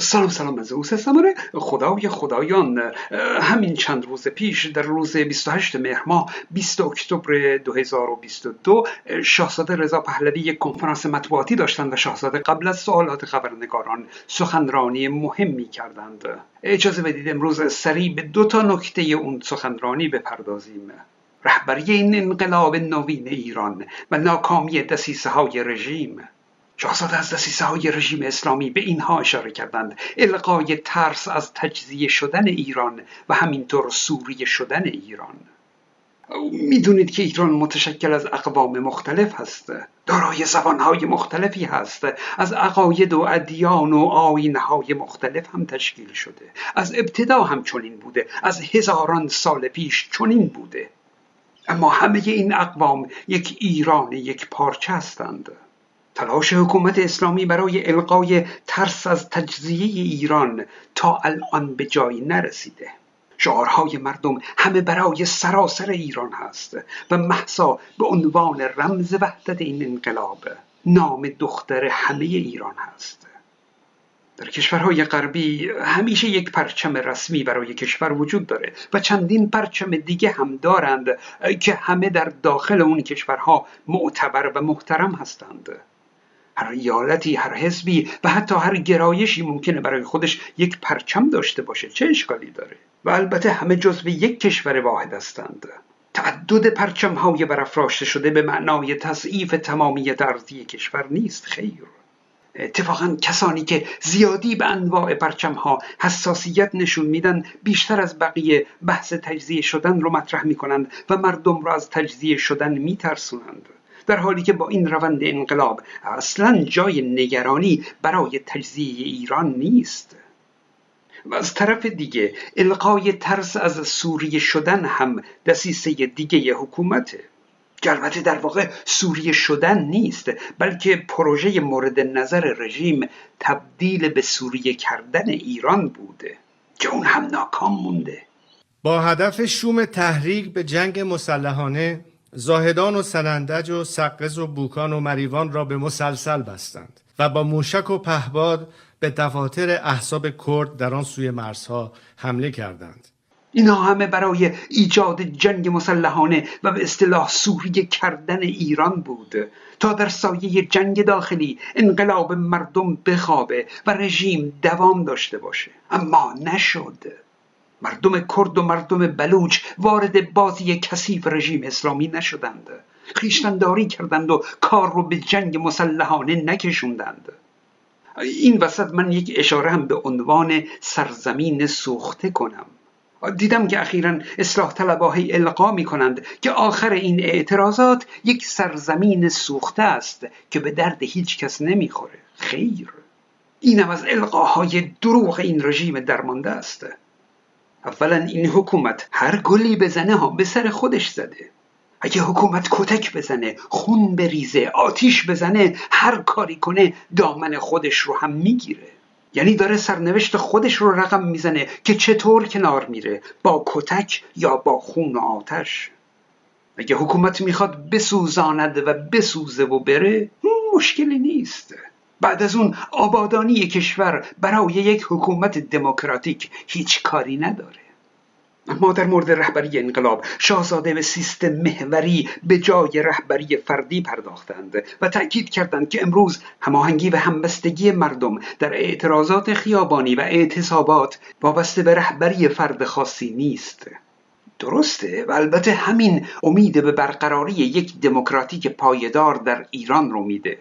سلام سلام از اوس هستم. آره خدای خدایان. همین چند روز پیش در روز 28 مهر ماه 20 اکتبر 2022 شاهزاده رضا پهلوی یک کنفرانس مطبوعاتی داشتند و شاهزاده قبل از سوالات خبرنگاران سخنرانی مهمی کردند اجازه بدید امروز سریع به دو تا نکته اون سخنرانی بپردازیم. رهبری این انقلاب نوین ایران و ناکامی دسیسه های رژیم. شاهزاده از دسیسه های رژیم اسلامی به اینها اشاره کردند. القای ترس از تجزیه شدن ایران و همینطور سوریه شدن ایران. می‌دونید که ایران متشکل از اقوام مختلف هست. دارای زبانهای مختلفی هست. از عقاید و ادیان و آینهای مختلف هم تشکیل شده. از ابتدا هم چنین بوده. از هزاران سال پیش چنین بوده. اما همه این اقوام یک ایران یک پارچه هستند. تلاش حکومت اسلامی برای القای ترس از تجزیه ایران تا الان به جایی نرسیده. شعارهای مردم همه برای سراسر ایران هست و محسا به عنوان رمز وحدت این انقلاب نام دختر همه ایران هست. در کشورهای غربی همیشه یک پرچم رسمی برای کشور وجود داره و چندین پرچم دیگه هم دارند که همه در داخل اون کشورها معتبر و محترم هستند. هر ایالتی هر حزبی و حتی هر گرایشی ممکنه برای خودش یک پرچم داشته باشه. چه اشکالی داره؟ و البته همه جزو یک کشور واحد هستند. تعدد پرچم های برافراشته شده به معنای تضعیف تمامیت ارضی کشور نیست. خیر. اتفاقا کسانی که زیادی به انواع پرچم ها حساسیت نشون میدن بیشتر از بقیه بحث تجزیه شدن رو مطرح می‌کنند و مردم را از تجزیه شدن میترسونند. در حالی که با این روند انقلاب اصلا جای نگرانی برای تجزیه ایران نیست. و از طرف دیگه القای ترس از سوریه شدن هم دسیسه دیگه حکومته. که در واقع سوریه شدن نیست بلکه پروژه مورد نظر رژیم تبدیل به سوریه کردن ایران بوده که اون هم ناکام مونده. با هدف شوم تحریک به جنگ مسلحانه زاهدان و سنندج و سقز و بوکان و مریوان را به مسلسل بستند و با موشک و پهباد به دفاتر احساب کرد در آن سوی مرزها حمله کردند. اینها همه برای ایجاد جنگ مسلحانه و به اصطلاح سوریه کردن ایران بود تا در سایه جنگ داخلی انقلاب مردم بخوابه و رژیم دوام داشته باشه. اما نشد. مردم کرد و مردم بلوچ وارد بازی کثیف رژیم اسلامی نشدند. خیشتنداری کردند و کار رو به جنگ مسلحانه نکشوندند. این وسط من یک اشاره هم به عنوان سرزمین سوخته کنم. دیدم که اخیرا اصلاح طلباهی القا می کنند که آخر این اعتراضات یک سرزمین سوخته است که به درد هیچ کس نمی‌خوره. خیر. اینم از القاهای دروغ این رژیم درمانده است. اولا این حکومت هر گلی بزنه ها به سر خودش زده. اگه حکومت کتک بزنه خون بریزه آتیش بزنه هر کاری کنه دامن خودش رو هم می‌گیره. یعنی داره سرنوشت خودش رو رقم می‌زنه که چطور کنار میره با کتک یا با خون و آتش. اگه حکومت می‌خواد بسوزاند و بسوزه و بره مشکلی نیست. بعد از اون آبادانی کشور برای یک حکومت دموکراتیک هیچ کاری نداره. اما در مورد رهبری انقلاب شاهزاده به سیستم محوری به جای رهبری فردی پرداختند و تأکید کردند که امروز هماهنگی و همبستگی مردم در اعتراضات خیابانی و اعتصابات وابسته به رهبری فرد خاصی نیست. درسته و البته همین امید به برقراری یک دموکراتیک پایدار در ایران رو میده.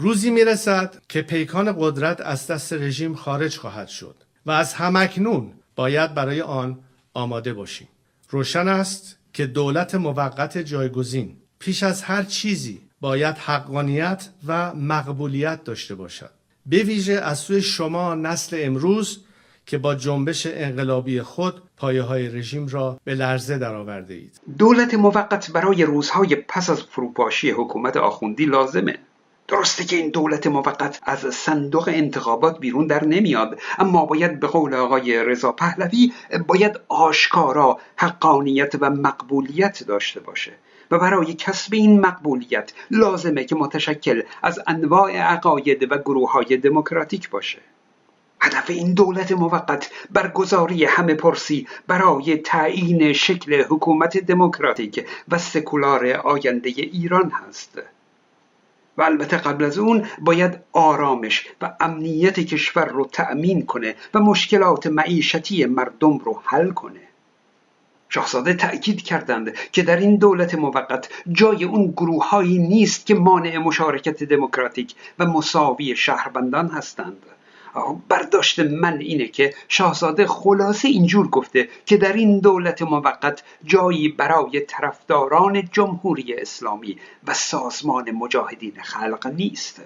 روزی می‌رسد که پیکان قدرت از دست رژیم خارج خواهد شد و از همکنون باید برای آن آماده باشیم. روشن است که دولت موقت جایگزین پیش از هر چیزی باید حقانیت و مقبولیت داشته باشد. به ویژه از سوی شما نسل امروز که با جنبش انقلابی خود پایه های رژیم را به لرزه درآورده اید دولت موقت برای روزهای پس از فروپاشی حکومت آخوندی لازمه. درسته که این دولت موقت از صندوق انتخابات بیرون در نمیاد اما باید به قول آقای رضا پهلوی باید آشکارا حقانیت و مقبولیت داشته باشه. و برای کسب این مقبولیت لازمه که متشکل از انواع عقاید و گروه های دموکراتیک باشه. هدف این دولت موقت برگزاری همه پرسی برای تعیین شکل حکومت دموکراتیک و سکولار آینده ایران هست. و البته قبل از اون باید آرامش و امنیت کشور رو تأمین کنه و مشکلات معیشتی مردم رو حل کنه. شاهزاده تأکید کردند که در این دولت موقت جای اون گروههایی نیست که مانع مشارکت دموکراتیک و مساوی شهروندان هستند. برداشت من اینه که شاهزاده خلاصه اینجور گفته که در این دولت موقت جایی برای طرفداران جمهوری اسلامی و سازمان مجاهدین خلق نیست.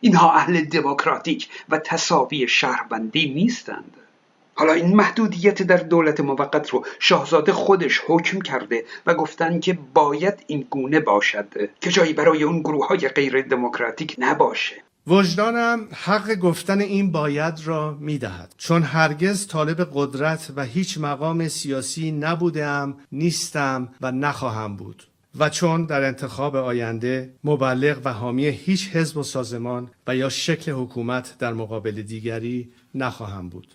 اینها اهل دموکراتیک و تصاوی شهروندی نیستند. حالا این محدودیت در دولت موقت رو شاهزاده خودش حکم کرده و گفتن که باید این گونه باشد که جایی برای اون گروه های غیر دموکراتیک نباشه. وجدانم حق گفتن این باید را می دهد چون هرگز طالب قدرت و هیچ مقام سیاسی نبودم نیستم و نخواهم بود. و چون در انتخاب آینده مبلغ و حامی هیچ حزب و سازمان و یا شکل حکومت در مقابل دیگری نخواهم بود.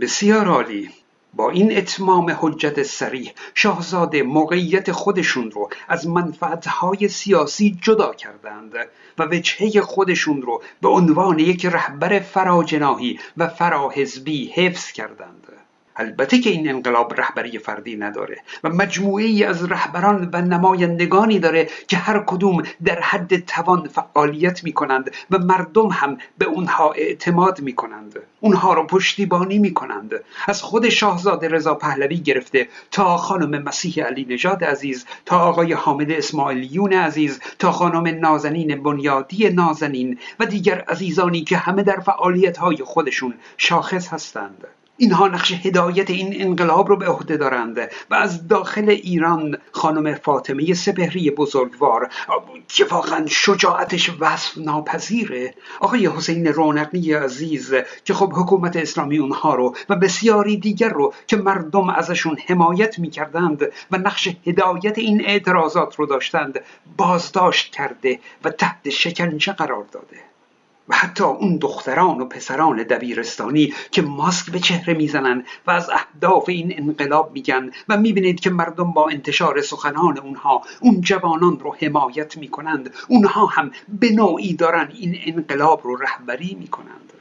بسیار عالی. با این اتمام حجت سریح شاهزاده موقعیت خودشون رو از منفعتهای سیاسی جدا کردند و وجهه خودشون رو به عنوان یک رهبر فراجناهی و فراحزبی حفظ کردند. البته که این انقلاب رهبری فردی نداره و مجموعه از رهبران و نمایندگانی داره که هر کدوم در حد توان فعالیت می کنند و مردم هم به اونها اعتماد می کنند اونها رو پشتیبانی می کنند از خود شاهزاده رضا پهلوی گرفته تا خانم مسیح علی نژاد عزیز تا آقای حامد اسماعیلیون عزیز تا خانم نازنین بنیادی نازنین و دیگر عزیزانی که همه در فعالیت های خودشون شاخص هستند. اینها نقش هدایت این انقلاب رو به عهده دارند و از داخل ایران خانم فاطمه سپهری بزرگوار که واقعا شجاعتش وصف ناپذیره آقای حسین رونقی عزیز که خب حکومت اسلامی اونها رو و بسیاری دیگر رو که مردم ازشون حمایت می‌کردند و نقش هدایت این اعتراضات رو داشتند بازداشت کرده و تحت شکنجه قرار داده. و حتی اون دختران و پسران دبیرستانی که ماسک به چهره می‌زنن و از اهداف این انقلاب میگن و می‌بینید که مردم با انتشار سخنان اونها اون جوانان رو حمایت می‌کنند. اونها هم به نوعی دارن این انقلاب رو رهبری می‌کنند.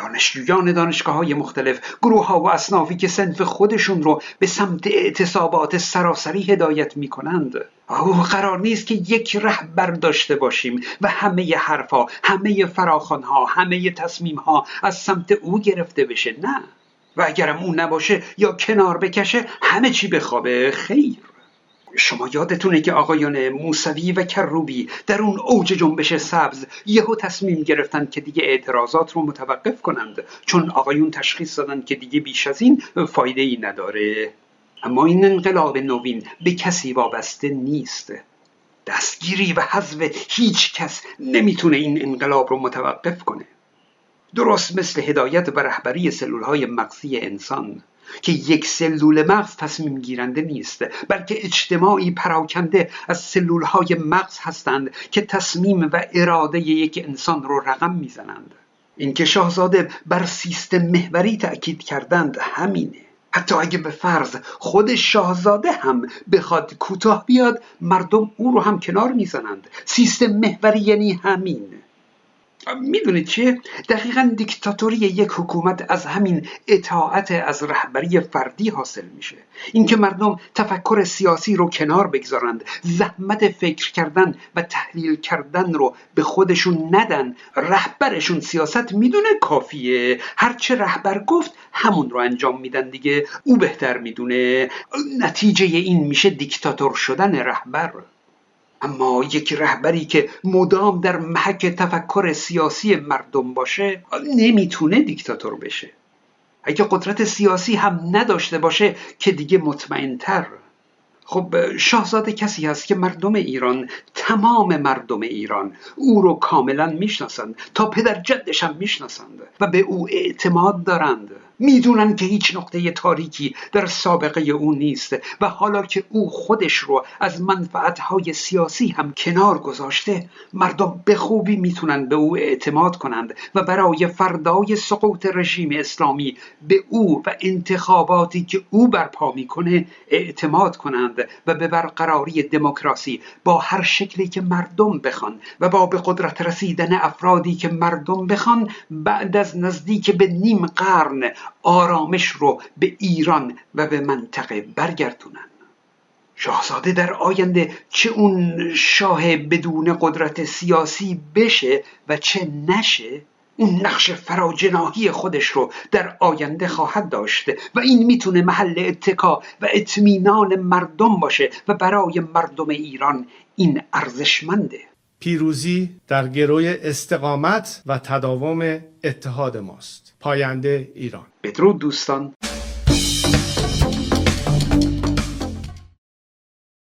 دانشجویان دانشگاه های مختلف گروه ها و اصنافی که سنف خودشون رو به سمت اعتصابات سراسری هدایت می کنند او قرار نیست که یک رهبر داشته باشیم و همه حرفها همه فراخان ها همه تصمیم ها از سمت او گرفته بشه نه. و اگرم اون نباشه یا کنار بکشه همه چی بخوابه. خیر. شما یادتونه که آقایان موسوی و کروبی در اون اوج جنبش سبز یهو تصمیم گرفتن که دیگه اعتراضات رو متوقف کنند. چون آقایون تشخیص دادن که دیگه بیش از این فایده ای نداره. اما این انقلاب نوین به کسی وابسته نیست. دستگیری و حذف هیچ کس نمی‌تونه این انقلاب رو متوقف کنه. درست مثل هدایت و رهبری سلول های مغزی انسان. که یک سلول مغز تصمیم گیرنده نیست بلکه اجتماعی پراکنده از سلول های مغز هستند که تصمیم و اراده یک انسان رو رقم می‌زنند. اینکه شاهزاده بر سیستم محوری تأکید کردند همینه. حتی اگه به فرض خود شاهزاده هم بخواد کوتاه بیاد مردم او رو هم کنار می‌زنند. سیستم محوری یعنی همین. می‌دونید چیه؟ دقیقا دیکتاتوری یک حکومت از همین اطاعت از رهبری فردی حاصل میشه. اینکه مردم تفکر سیاسی رو کنار بگذارند زحمت فکر کردن و تحلیل کردن رو به خودشون ندن رهبرشون سیاست می‌دونه؟ کافیه. هرچه رهبر گفت همون رو انجام میدن دیگه. او بهتر می‌دونه. نتیجه این میشه دیکتاتور شدن رهبر. اما یک رهبری که مدام در محک تفکر سیاسی مردم باشه نمی‌تونه دیکتاتور بشه. اگه قدرت سیاسی هم نداشته باشه که دیگه مطمئنتر. خب شاهزاده کسی هست که مردم ایران تمام مردم ایران او رو کاملا می‌شناسند تا پدر جدش هم می‌شناسند و به او اعتماد دارند. می‌دونن که هیچ نقطه تاریکی در سابقه او نیست و حالا که او خودش رو از منفعتهای سیاسی هم کنار گذاشته مردم به خوبی می‌تونن به او اعتماد کنند و برای فردای سقوط رژیم اسلامی به او و انتخاباتی که او برپا می‌کنه اعتماد کنند و به برقراری دموکراسی با هر شکلی که مردم بخوان و با به قدرت رسیدن افرادی که مردم بخوان بعد از نزدیک به نیم قرن آرامش رو به ایران و به منطقه برگردونن. شاهزاده در آینده چه اون شاه بدون قدرت سیاسی بشه و چه نشه اون نقش فراجناهی خودش رو در آینده خواهد داشت و این می‌تونه محل اتکا و اطمینان مردم باشه و برای مردم ایران این ارزشمنده. پیروزی در گروی استقامت و تداوم اتحاد ماست. پاینده ایران. بدرود دوستان.